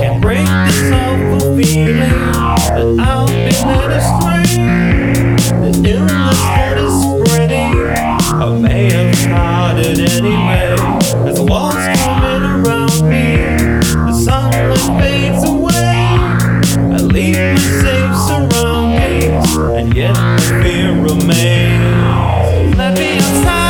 Can't break this awful feeling that I've been led astray. The illness that is spreading, I may have started anyway. As the walls coming around me, the sunlight fades away. I leave my safe surroundings, and yet the fear remains. Let me outside.